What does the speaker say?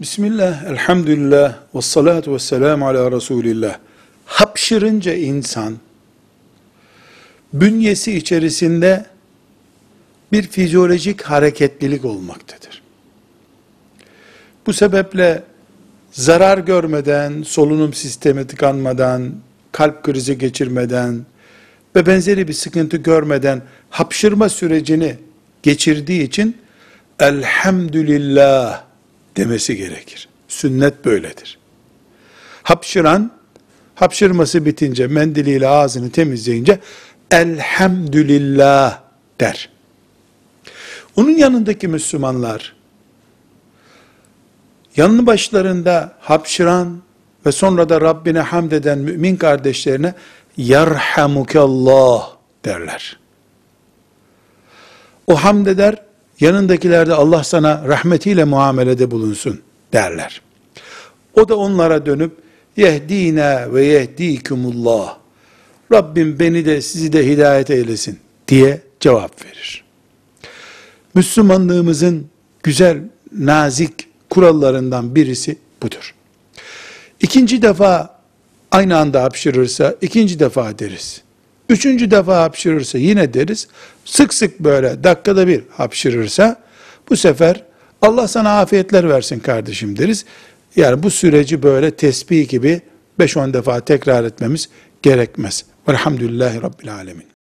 Bismillah, elhamdülillah, ve salatu ve selamu ala Resulillah. Hapşırınca insan, bünyesi içerisinde bir fizyolojik hareketlilik olmaktadır. Bu sebeple zarar görmeden, solunum sistemi tıkanmadan, kalp krizi geçirmeden ve benzeri bir sıkıntı görmeden hapşırma sürecini geçirdiği için elhamdülillah demesi gerekir. Sünnet böyledir. Hapşıran, hapşırması bitince mendiliyle ağzını temizleyince elhamdülillah der. Onun yanındaki Müslümanlar, yanı başlarında hapşıran ve sonra da Rabbine hamd eden mümin kardeşlerine yarhamukallah derler. O hamd eder, yanındakiler de Allah sana rahmetiyle muamelede bulunsun derler. O da onlara dönüp yehdina ve yehdikumullah. Rabbim beni de sizi de hidayet eylesin diye cevap verir. Müslümanlığımızın güzel, nazik kurallarından birisi budur. İkinci defa aynı anda hapşırırsa ikinci defa deriz. Üçüncü defa hapşırırsa yine deriz. Sık sık böyle dakikada bir hapşırırsa bu sefer Allah sana afiyetler versin kardeşim deriz. Yani bu süreci böyle tesbih gibi 5-10 defa tekrar etmemiz gerekmez. Velhamdülillahi Rabbil Alemin.